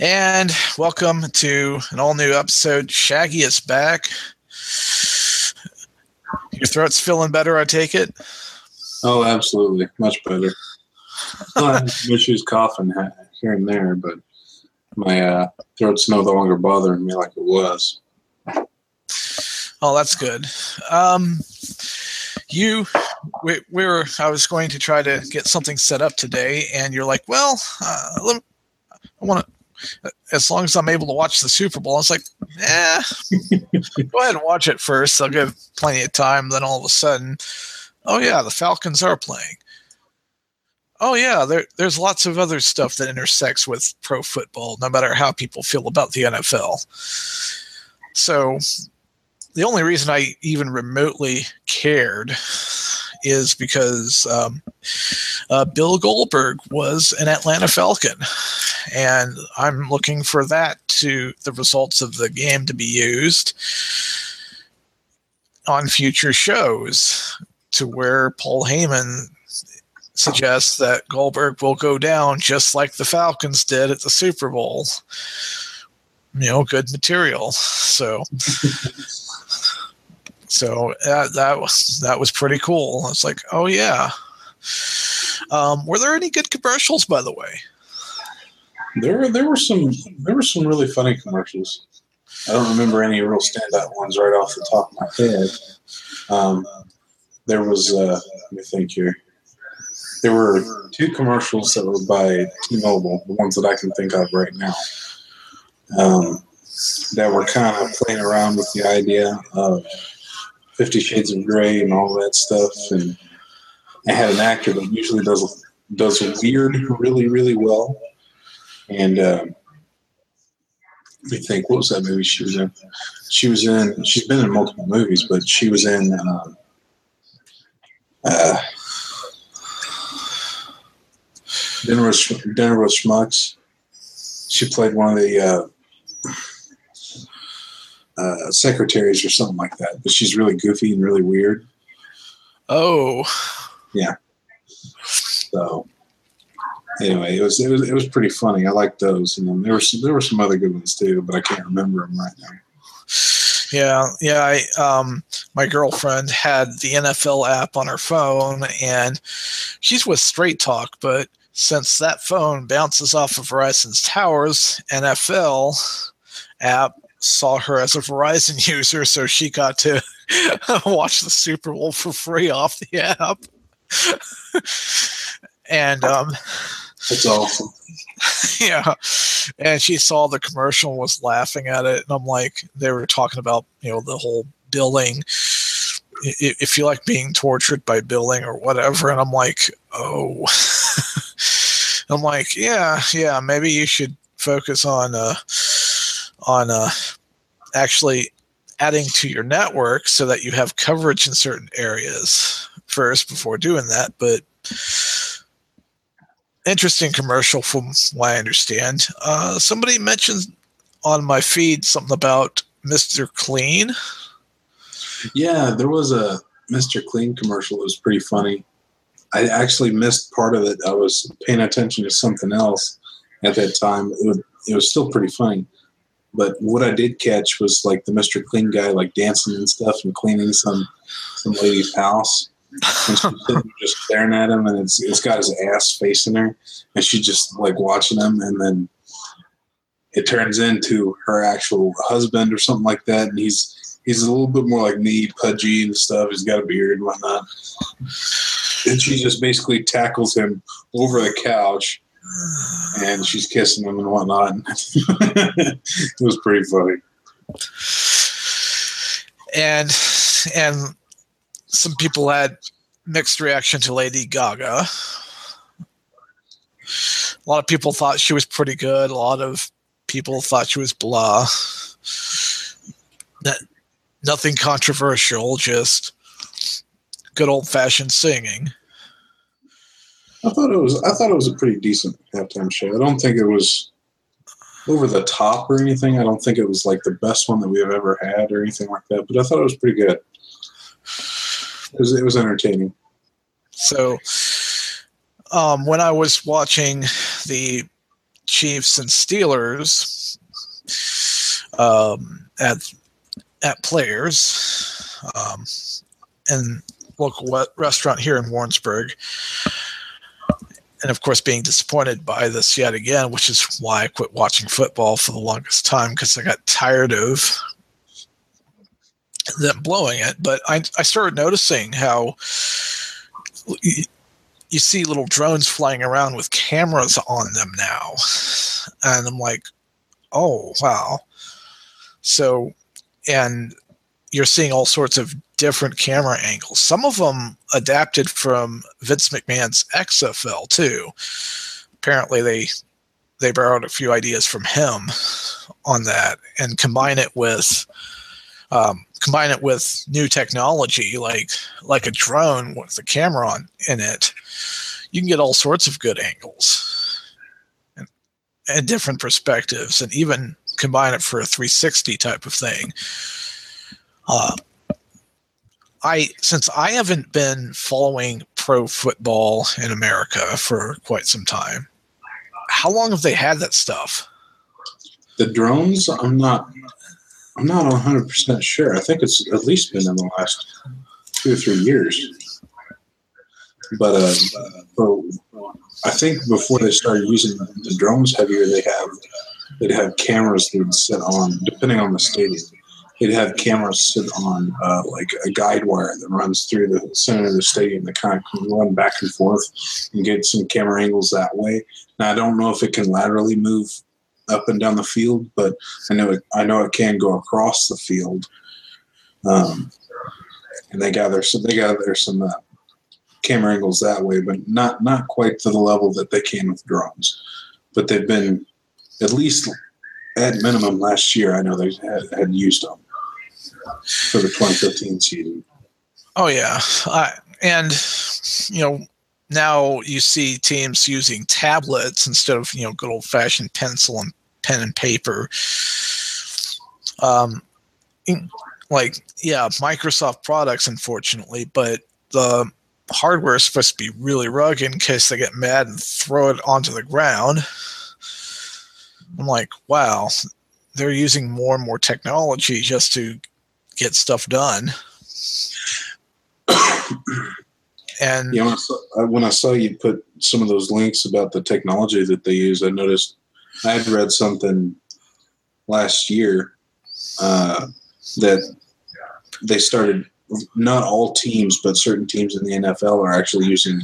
And welcome to an all new episode. Shaggy is back. Your throat's feeling better, I take it? Oh, absolutely. Much better. Issues coughing here and there, but my uh, throat's no longer bothering me like it was. Oh, that's good. Um, you, we, we were. I was going to try to get something set up today, and you're like, "Well, uh, let, I want to." As long as I'm able to watch the Super Bowl, I was like, "Yeah, go ahead and watch it first. I'll give plenty of time." Then all of a sudden, oh yeah, the Falcons are playing. Oh yeah, there, there's lots of other stuff that intersects with pro football, no matter how people feel about the NFL. So the only reason I even remotely cared is because um, uh, Bill Goldberg was an Atlanta Falcon, and I'm looking for that to the results of the game to be used on future shows, to where Paul Heyman suggests that Goldberg will go down just like the Falcons did at the Super Bowl. You know, good material. So. so that, that was that was pretty cool. It's like, oh yeah. Um, were there any good commercials, by the way? There, there were some. There were some really funny commercials. I don't remember any real standout ones right off the top of my head. Um, there was. Uh, let me think here. There were two commercials that were by T-Mobile, the ones that I can think of right now, um, that were kind of playing around with the idea of Fifty Shades of Grey and all that stuff, and I had an actor that usually does does weird really really well, and uh, me think what was that movie she was in? She was in. She's been in multiple movies, but she was in. Um, uh, Dinner with Dinner with Schmucks. She played one of the uh, uh, secretaries or something like that, but she's really goofy and really weird. Oh, yeah. So anyway, it was it was it was pretty funny. I liked those, and then there were some, there were some other good ones too, but I can't remember them right now. Yeah, yeah. I um, my girlfriend had the NFL app on her phone, and she's with Straight Talk, but since that phone bounces off of Verizon's towers, NFL app saw her as a Verizon user, so she got to watch the Super Bowl for free off the app. and um, that's awesome. Yeah, and she saw the commercial was laughing at it, and I'm like, they were talking about you know the whole billing if you like being tortured by billing or whatever and i'm like oh i'm like yeah yeah maybe you should focus on uh on uh actually adding to your network so that you have coverage in certain areas first before doing that but interesting commercial from what i understand uh somebody mentioned on my feed something about mr clean yeah, there was a Mr. Clean commercial. It was pretty funny. I actually missed part of it. I was paying attention to something else at that time. It, would, it was still pretty funny. But what I did catch was like the Mr. Clean guy, like dancing and stuff and cleaning some some lady's house. And she's just staring at him, and it's it's got his ass facing her, and she's just like watching him, and then it turns into her actual husband or something like that, and he's he's a little bit more like me, pudgy and stuff. He's got a beard and whatnot. And she just basically tackles him over the couch and she's kissing him and whatnot. it was pretty funny. And and some people had mixed reaction to Lady Gaga. A lot of people thought she was pretty good. A lot of people thought she was blah. That nothing controversial, just good old fashioned singing. I thought it was. I thought it was a pretty decent halftime show. I don't think it was over the top or anything. I don't think it was like the best one that we have ever had or anything like that. But I thought it was pretty good. It was. It was entertaining. So, um, when I was watching the Chiefs and Steelers um, at at Players, um, and local restaurant here in Warrensburg. And of course, being disappointed by this yet again, which is why I quit watching football for the longest time because I got tired of them blowing it. But I, I started noticing how you, you see little drones flying around with cameras on them now. And I'm like, oh, wow. So, and you're seeing all sorts of different camera angles. Some of them adapted from Vince McMahon's XFL too. Apparently, they they borrowed a few ideas from him on that and combine it with um, combine it with new technology like like a drone with a camera on in it. You can get all sorts of good angles and, and different perspectives, and even combine it for a 360 type of thing. Uh, I since I haven't been following pro football in America for quite some time. How long have they had that stuff? The drones, I'm not I'm not 100% sure. I think it's at least been in the last 2 or 3 years. But uh, for, I think before they started using the drones heavier, they have they'd have cameras that would sit on, depending on the stadium they'd have cameras sit on uh, like a guide wire that runs through the center of the stadium that kind of run back and forth and get some camera angles that way. Now I don't know if it can laterally move up and down the field, but I know it. I know it can go across the field. Um, and they gather so they gather some uh, camera angles that way, but not not quite to the level that they can with drones. But they've been at least at minimum last year. I know they had, had used them for the 2015 season. Oh yeah, uh, and you know now you see teams using tablets instead of you know good old fashioned pencil and pen and paper. Um, like yeah, Microsoft products, unfortunately, but the hardware is supposed to be really rugged in case they get mad and throw it onto the ground. I'm like, wow, they're using more and more technology just to get stuff done. and yeah, when I, saw, when I, saw, you put some of those links about the technology that they use, I noticed I had read something last year uh, that they started. Not all teams, but certain teams in the NFL are actually using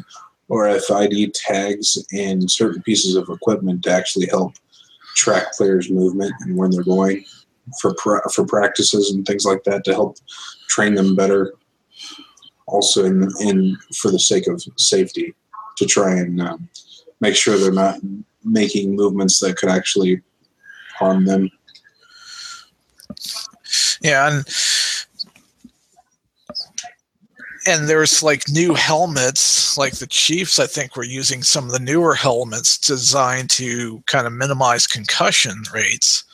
RFID tags and certain pieces of equipment to actually help track players' movement and when they're going for for practices and things like that to help train them better. Also, in, in for the sake of safety, to try and um, make sure they're not making movements that could actually harm them. Yeah, and and there's like new helmets like the chiefs i think were using some of the newer helmets designed to kind of minimize concussion rates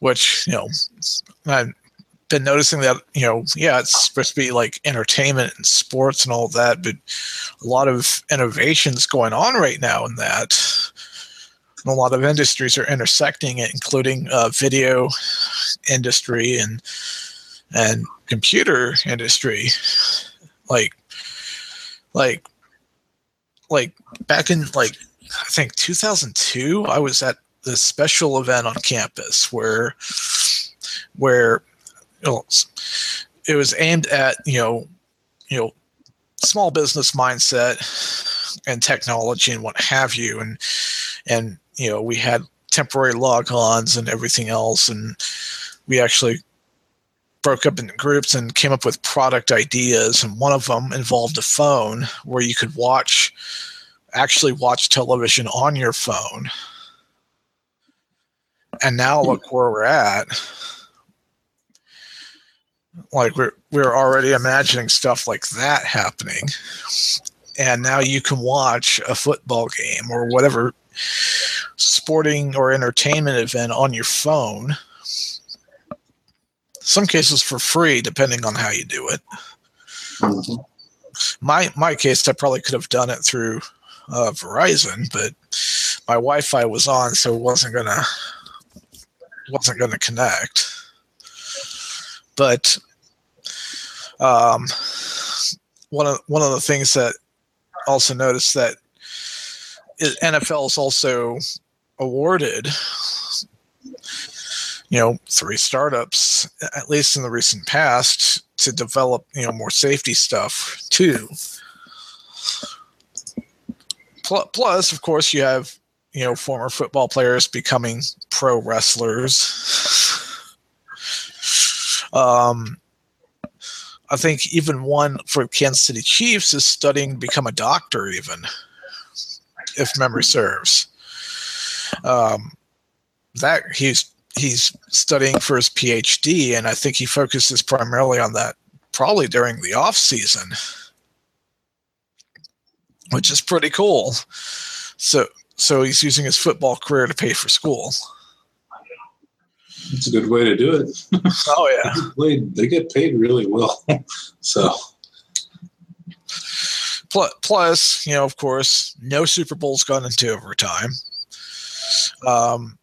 which you know i've been noticing that you know yeah it's supposed to be like entertainment and sports and all that but a lot of innovations going on right now in that. And a lot of industries are intersecting it including uh, video industry and and computer industry. Like like like back in like i think 2002 i was at this special event on campus where where it was aimed at you know you know small business mindset and technology and what have you. And and you know we had temporary log-ons and everything else. And we actually broke up into groups and came up with product ideas. And one of them involved a phone where you could watch actually watch television on your phone and now look where we're at like we're we're already imagining stuff like that happening and now you can watch a football game or whatever sporting or entertainment event on your phone some cases for free, depending on how you do it. Mm-hmm. My my case, I probably could have done it through uh, Verizon, but my Wi-Fi was on, so it wasn't gonna wasn't gonna connect. But um, one of one of the things that also noticed that NFL is also awarded you know three startups at least in the recent past to develop you know more safety stuff too plus of course you have you know former football players becoming pro wrestlers um i think even one for kansas city chiefs is studying to become a doctor even if memory serves um that he's he's studying for his PhD, and I think he focuses primarily on that probably during the off season, which is pretty cool. So, so he's using his football career to pay for school. It's a good way to do it. Oh yeah, they, they get paid really well. so, plus, you know, of course, no Super Bowl's gone into overtime. Um,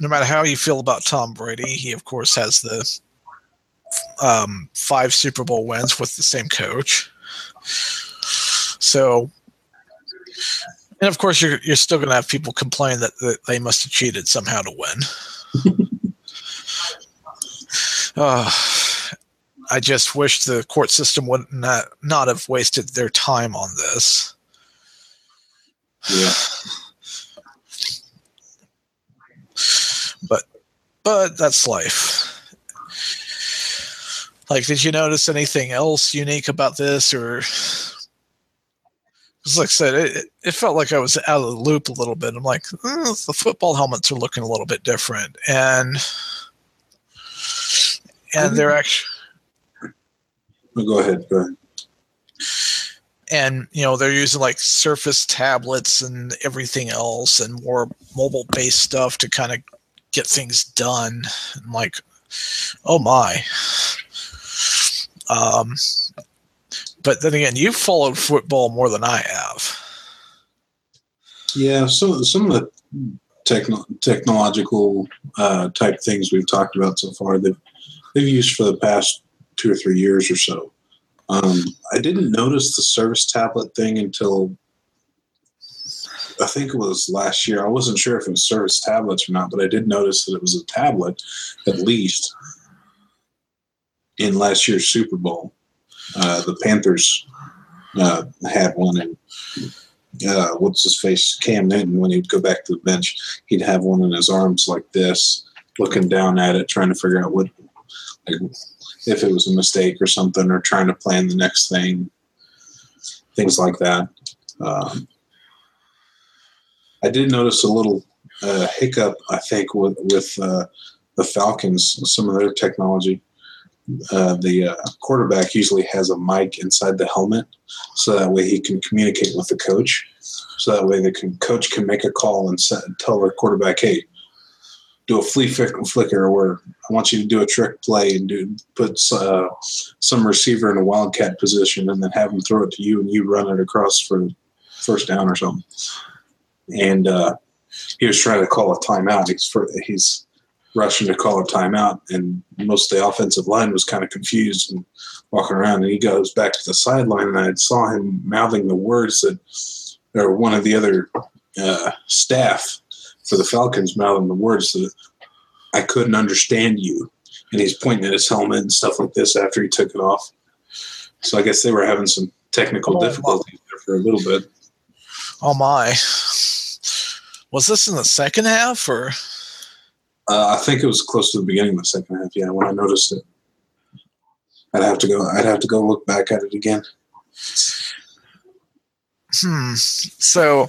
no matter how you feel about Tom Brady, he of course has the um, five Super Bowl wins with the same coach. So, and of course, you're you're still going to have people complain that, that they must have cheated somehow to win. uh, I just wish the court system would not not have wasted their time on this. Yeah. but but that's life. Like, did you notice anything else unique about this, or? Because, like I said, it, it felt like I was out of the loop a little bit. I'm like, eh, the football helmets are looking a little bit different, and and they're actually. Go ahead. Go ahead and you know they're using like surface tablets and everything else and more mobile based stuff to kind of get things done. I'm like, oh my. Um, but then again, you've followed football more than I have. Yeah, so some of the techno- technological uh, type things we've talked about so far, they've, they've used for the past two or three years or so. Um, I didn't notice the surface tablet thing until I think it was last year. I wasn't sure if it was surface tablets or not, but I did notice that it was a tablet, at least, in last year's Super Bowl. Uh, the Panthers uh, had one, and uh, what's his face? Cam Newton, when he'd go back to the bench, he'd have one in his arms like this, looking down at it, trying to figure out what, like, if it was a mistake or something, or trying to plan the next thing, things like that. Um, I did notice a little uh, hiccup, I think, with with uh, the Falcons, some of their technology. Uh, the uh, quarterback usually has a mic inside the helmet, so that way he can communicate with the coach. So that way the can, coach can make a call and set, tell the quarterback, "Hey, do a flea flicker where I want you to do a trick play and do put uh, some receiver in a wildcat position, and then have him throw it to you, and you run it across for first down or something." and uh, he was trying to call a timeout. He's for, he's rushing to call a timeout, and most of the offensive line was kind of confused and walking around. And he goes back to the sideline, and I saw him mouthing the words that, or one of the other uh, staff for the Falcons mouthing the words that I couldn't understand you. And he's pointing at his helmet and stuff like this after he took it off. So I guess they were having some technical oh, difficulties there for a little bit. Oh my! Was this in the second half or? Uh, I think it was close to the beginning of the second half. Yeah, when I noticed it, I'd have to go. I'd have to go look back at it again. Hmm. So,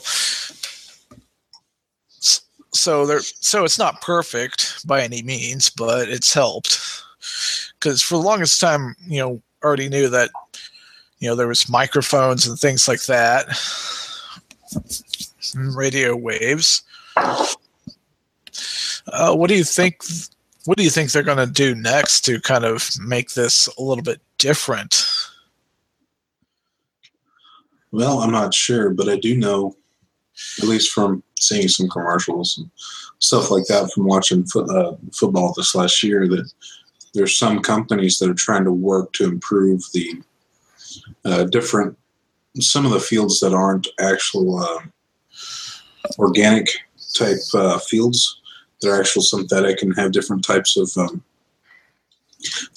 so there. So it's not perfect by any means, but it's helped. Because for the longest time, you know, already knew that, you know, there was microphones and things like that radio waves. Uh, what do you think? What do you think they're going to do next to kind of make this a little bit different? Well, I'm not sure, but I do know, at least from seeing some commercials and stuff like that from watching uh, football this last year, that there's some companies that are trying to work to improve the uh, different some of the fields that aren't actual uh, organic type uh, fields that are actual synthetic and have different types of um,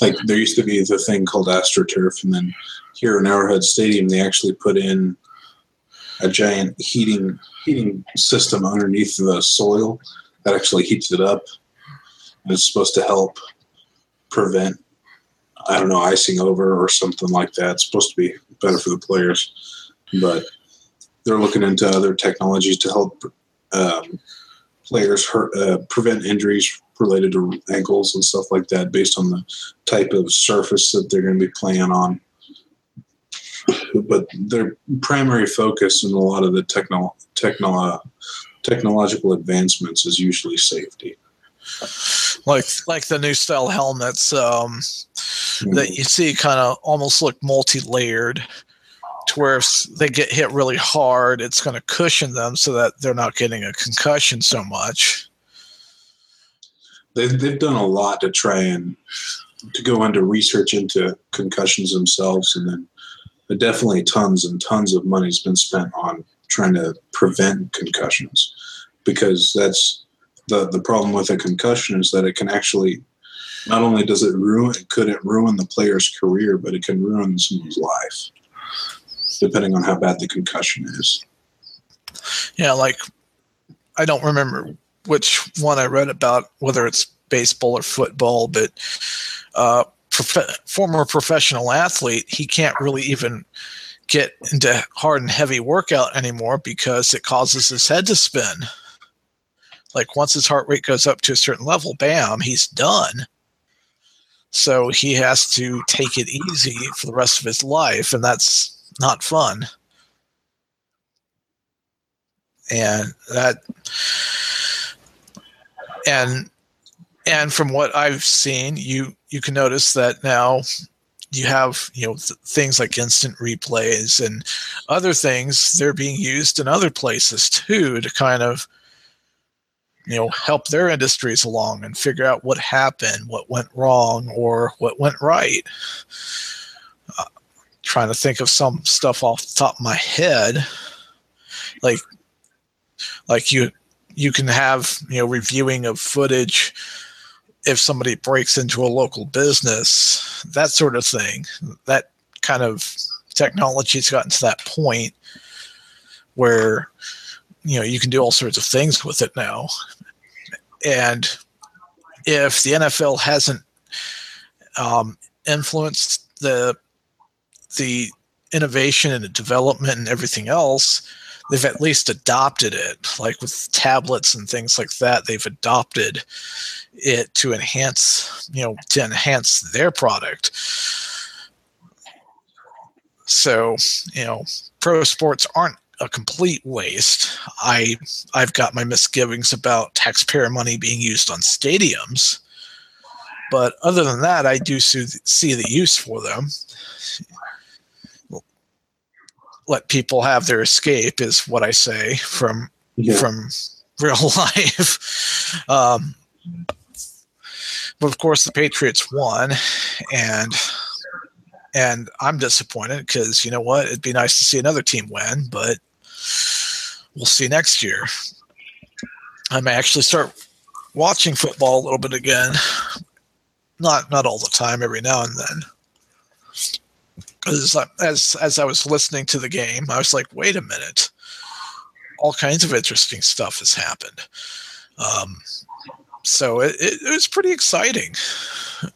like there used to be the thing called astroturf and then here in arrowhead stadium they actually put in a giant heating heating system underneath the soil that actually heats it up and it's supposed to help prevent I don't know icing over or something like that. It's supposed to be better for the players, but they're looking into other technologies to help um, players hurt, uh, prevent injuries related to ankles and stuff like that, based on the type of surface that they're going to be playing on. But their primary focus in a lot of the techno, techno, technological advancements is usually safety. Like like the new style helmets um, that you see kind of almost look multi-layered to where if they get hit really hard it's going to cushion them so that they're not getting a concussion so much. They've, they've done a lot to try and to go into research into concussions themselves and then definitely tons and tons of money's been spent on trying to prevent concussions because that's the the problem with a concussion is that it can actually not only does it ruin could it ruin the player's career, but it can ruin someone's life, depending on how bad the concussion is. Yeah, like I don't remember which one I read about, whether it's baseball or football, but uh, prof- former professional athlete, he can't really even get into hard and heavy workout anymore because it causes his head to spin. Like once his heart rate goes up to a certain level, bam, he's done. So he has to take it easy for the rest of his life, and that's not fun. And that and and from what I've seen, you you can notice that now you have you know th- things like instant replays and other things they're being used in other places too to kind of you know help their industries along and figure out what happened what went wrong or what went right trying to think of some stuff off the top of my head. Like like you you can have you know reviewing of footage if somebody breaks into a local business that sort of thing. That kind of technology's gotten to that point where you know you can do all sorts of things with it now. And if the nfl hasn't um, influenced the the innovation and the development and everything else they've at least adopted it like with tablets and things like that they've adopted it to enhance you know to enhance their product so you know pro sports aren't a complete waste. I I've got my misgivings about taxpayer money being used on stadiums, but other than that, I do see, see the use for them. Let people have their escape is what I say from yeah. from real life. Um, but of course, the Patriots won, and and I'm disappointed because you know what? It'd be nice to see another team win, but we'll see next year. I may actually start watching football a little bit again. Not not all the time, every now and then. Because as as I was listening to the game, I was like, wait a minute, all kinds of interesting stuff has happened. Um, so it, it, it was pretty exciting.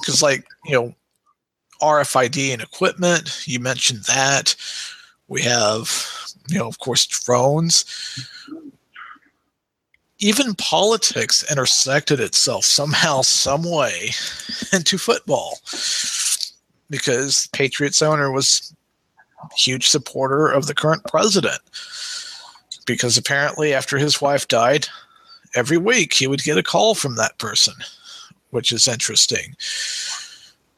Because like you know, RFID and equipment, you mentioned that. We have, you know, of course, drones. Even politics intersected itself somehow, some way into football because Patriots owner was huge supporter of the current president. Because apparently, after his wife died, every week he would get a call from that person, which is interesting.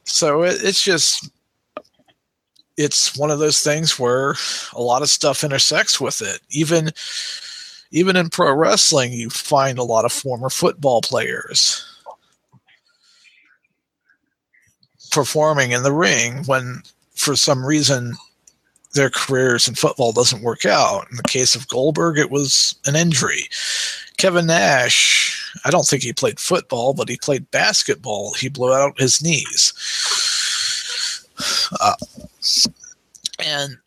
So it, it's just it's one of those things where a lot of stuff intersects with it. Even even in pro wrestling, you find a lot of former football players performing in the ring when, for some reason, their careers in football doesn't work out. In the case of Goldberg, it was an injury. Kevin Nash, I don't think he played football, but he played basketball. He blew out his knees. Uh, and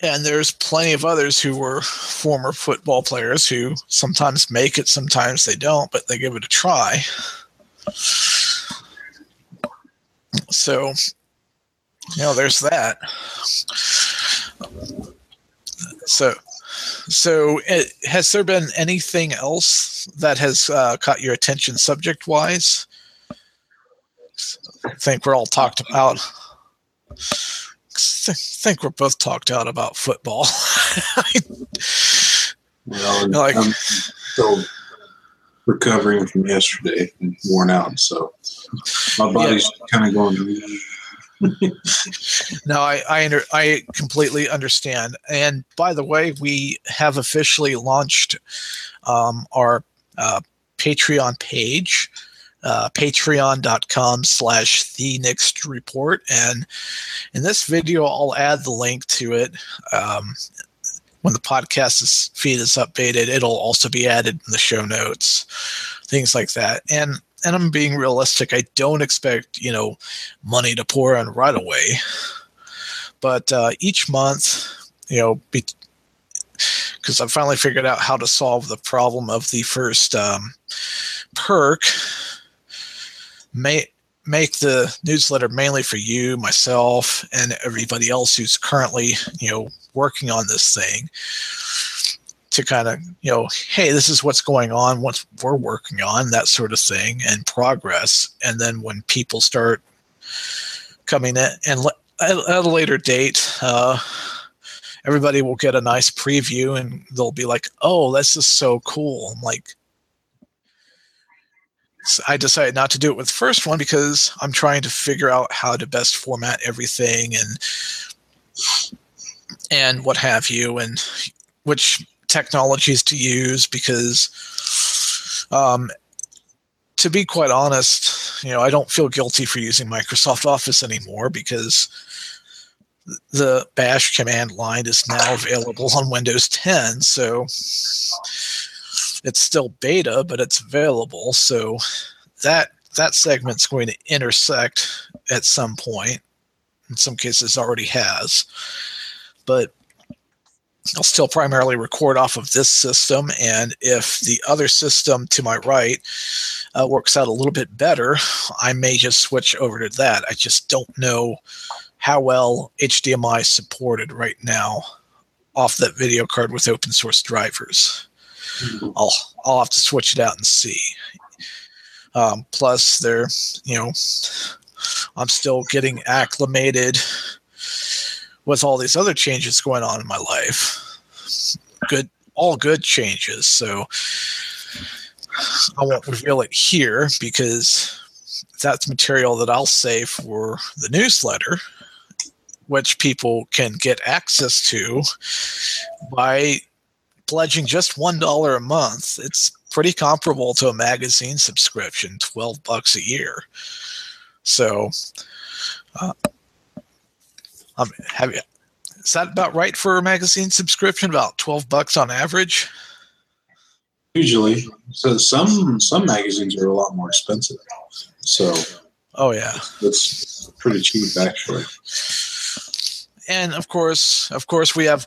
and there's plenty of others who were former football players who sometimes make it, sometimes they don't, but they give it a try. So, you know, there's that. So, so it, has there been anything else that has uh, caught your attention subject wise? I think we're all talked about I think we're both talked out about football. well, like, I'm still recovering from yesterday and worn out, so my body's yeah. kind of going. no, I I, under, I completely understand. And by the way, we have officially launched um, our uh, Patreon page uh, patreon.com slash the next report and in this video i'll add the link to it um, when the podcast is, feed is updated it'll also be added in the show notes things like that and and i'm being realistic i don't expect you know money to pour in right away but uh, each month you know because i finally figured out how to solve the problem of the first um, perk may, make the newsletter mainly for you, myself, and everybody else who's currently, you know, working on this thing to kind of, you know, hey, this is what's going on, what we're working on, that sort of thing, and progress. And then when people start coming in and at a later date, uh, everybody will get a nice preview and they'll be like, oh, this is so cool. I'm like, I decided not to do it with the first one because I'm trying to figure out how to best format everything and and what have you and which technologies to use because um, to be quite honest, you know, I don't feel guilty for using Microsoft Office anymore because the bash command line is now available on Windows 10. So it's still beta, but it's available. So that that segment's going to intersect at some point. In some cases, already has, but I'll still primarily record off of this system. And if the other system to my right uh, works out a little bit better, I may just switch over to that. I just don't know how well HDMI is supported right now off that video card with open source drivers. I'll I'll have to switch it out and see. Um, plus, they're you know, I'm still getting acclimated with all these other changes going on in my life. Good, all good changes. So I won't reveal it here because that's material that I'll save for the newsletter, which people can get access to by pledging just one dollar a month, it's pretty comparable to a magazine subscription, twelve bucks a year. So, uh, um, have you? Is that about right for a magazine subscription? About twelve bucks on average. Usually, so some some magazines are a lot more expensive. So, oh yeah, that's pretty cheap actually. And of course, of course, we have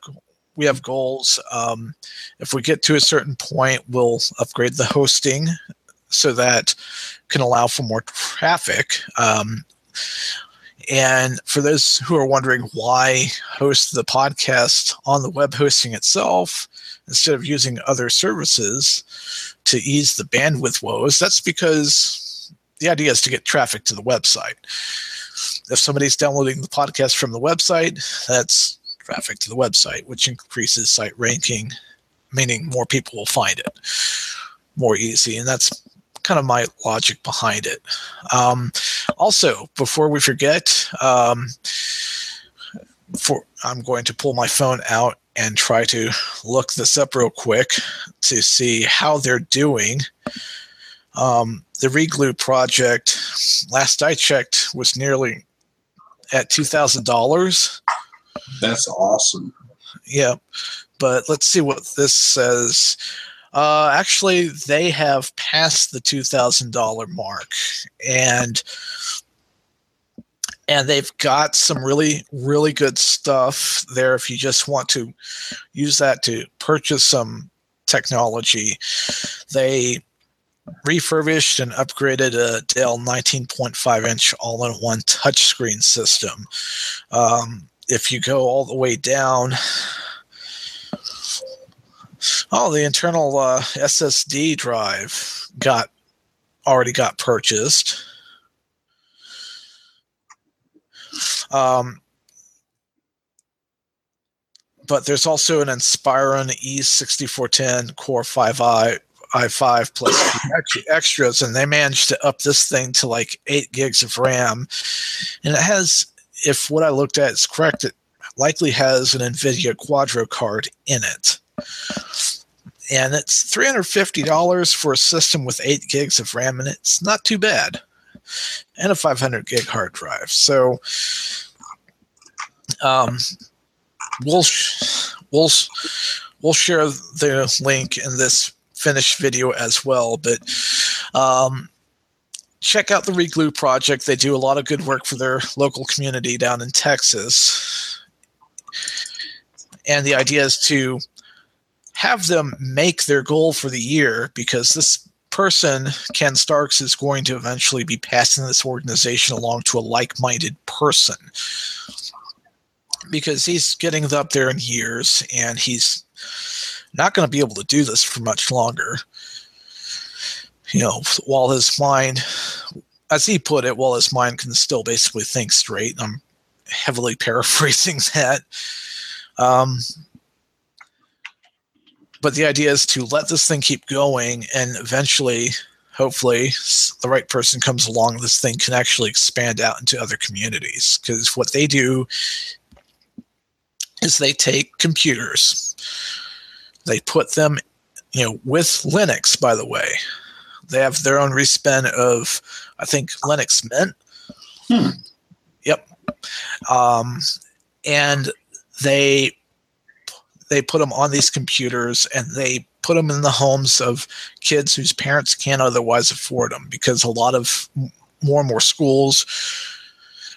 we have goals. Um, if we get to a certain point, we'll upgrade the hosting so that can allow for more traffic. Um, and for those who are wondering why host the podcast on the web hosting itself instead of using other services to ease the bandwidth woes, that's because the idea is to get traffic to the website. If somebody's downloading the podcast from the website, that's traffic to the website, which increases site ranking, meaning more people will find it more easy. And that's kind of my logic behind it. Um, also, before we forget, um, for I'm going to pull my phone out and try to look this up real quick to see how they're doing. Um, the reglue project, last I checked, was nearly at two thousand dollars. That's awesome. Yeah, but let's see what this says. Uh, actually, they have passed the two thousand dollar mark, and and they've got some really really good stuff there. If you just want to use that to purchase some technology, they refurbished and upgraded a Dell 19.5 inch all in one touchscreen system. Um, if you go all the way down, oh, the internal uh, SSD drive got already got purchased. Um, but there's also an Inspiron E6410 Core 5i i5 plus extras, and they managed to up this thing to like eight gigs of RAM. And it has, if what I looked at is correct, it likely has an NVIDIA Quadro card in it. And it's $350 for a system with eight gigs of RAM, and it's not too bad. And a 500 gig hard drive. So, um, we'll we'll we'll share the link in this finished video as well. But um, check out the Reglue project. They do a lot of good work for their local community down in Texas. And the idea is to have them make their goal for the year because this person, Ken Starks, is going to eventually be passing this organization along to a like minded person because he's getting up there in years and he's not going to be able to do this for much longer. You know, while his mind, as he put it, while his mind can still basically think straight. I'm heavily paraphrasing that. Um, but the idea is to let this thing keep going and eventually hopefully the right person comes along this thing can actually expand out into other communities because what they do is they take computers they put them, you know, with Linux, by the way. They have their own respin of, I think, Linux Mint. Hmm. Yep. Um, and they they put them on these computers and they put them in the homes of kids whose parents can't otherwise afford them because a lot of more and more schools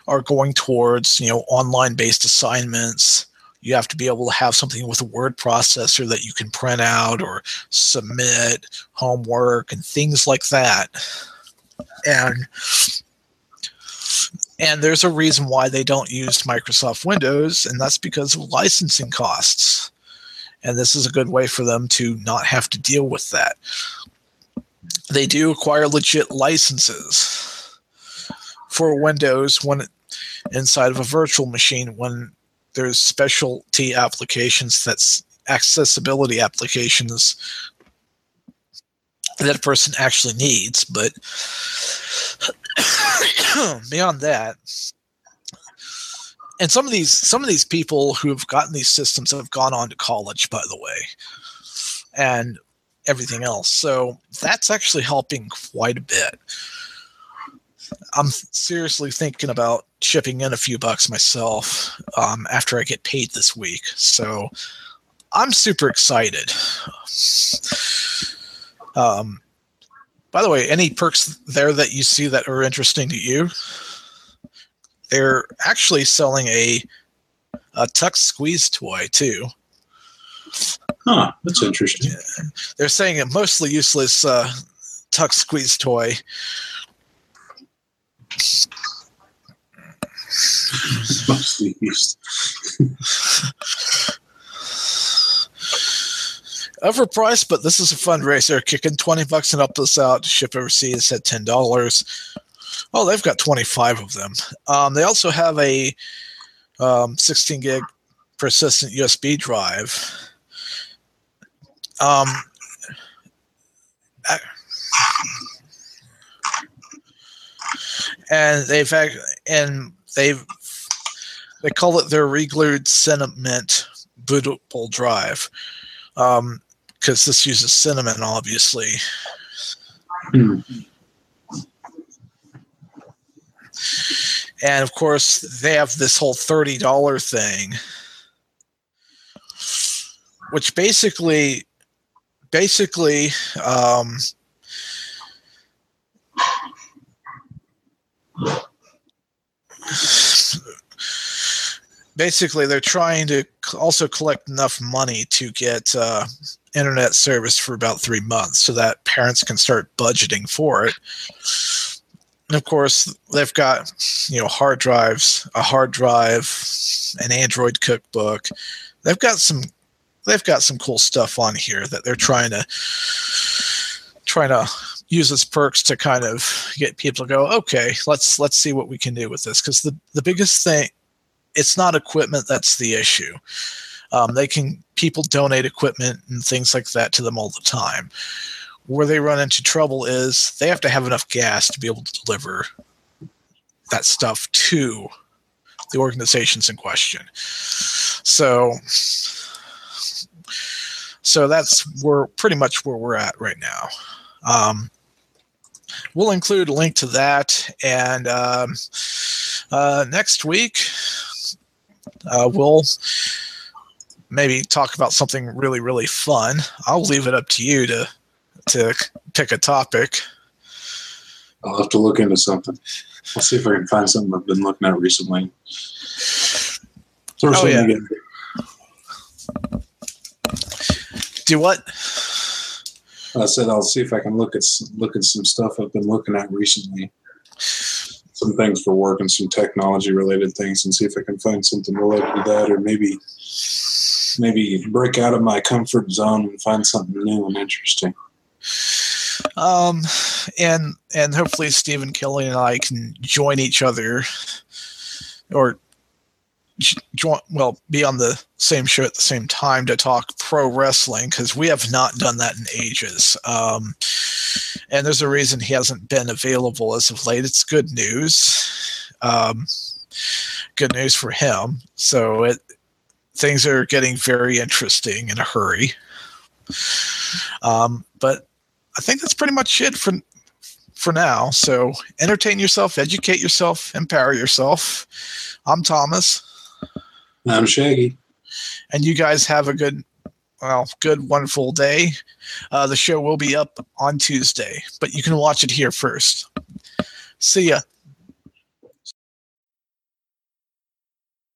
are going towards you know online based assignments. You have to be able to have something with a word processor that you can print out or submit homework and things like that. And and there's a reason why they don't use microsoft windows and that's because of licensing costs and this is a good way for them to not have to deal with that. They do acquire legit licenses for windows when inside of a virtual machine when there's specialty applications that's accessibility applications that a person actually needs. But beyond that and some of these some of these people who have gotten these systems have gone on to college by the way and everything else so that's actually helping quite a bit I'm seriously thinking about chipping in a few bucks myself um, after I get paid this week. So I'm super excited. Um, by the way, any perks there that you see that are interesting to you? They're actually selling a a Tux Squeeze toy too. Huh, that's interesting. They're saying a mostly useless uh, Tux Squeeze toy Mostly used. Overpriced, but this is a fundraiser. Kicking 20 bucks and up this out. Ship overseas at $10. Oh, they've got 25 of them. Um, they also have a um, 16 gig persistent USB drive. Um, and they've and they've they call it their reglued Cinnamint bootable drive because um, this uses cinnamon, obviously. Hmm. And of course, they have this whole $30 thing, which basically, basically, um, basically they're trying to also collect enough money to get uh, internet service for about three months so that parents can start budgeting for it and of course they've got you know hard drives a hard drive an android cookbook. They've got some they've got some cool stuff on here that they're trying to trying to use as perks to kind of get people to go okay let's let's see what we can do with this. Because the the biggest thing it's not equipment that's the issue. Um, they can people donate equipment and things like that to them all the time where they run into trouble is they have to have enough gas to be able to deliver that stuff to the organizations in question. So so that's where pretty much where we're at right now. Um, we'll include a link to that, and um, uh, next week uh, we'll maybe talk about something really really fun. I'll leave it up to you to to pick a topic. I'll have to look into something. I'll see if I can find something I've been looking at recently. Oh, yeah. Do what? I said I'll see if I can look at look at some stuff I've been looking at recently. Some things for work and some technology related things, and see if I can find something related to that, or maybe maybe break out of my comfort zone and find something new and interesting. Um, and and hopefully Stephen Kelly and I can join each other, or join well be on the same show at the same time to talk pro wrestling because we have not done that in ages. Um, and there's a reason he hasn't been available as of late. It's good news. Um, good news for him. So it things are getting very interesting in a hurry. Um, but I think that's pretty much it for for now. So entertain yourself, educate yourself, empower yourself. I'm Thomas. I'm Shaggy. And you guys have a good, well, good, wonderful day. Uh, the show will be up on Tuesday, but you can watch it here first. See ya.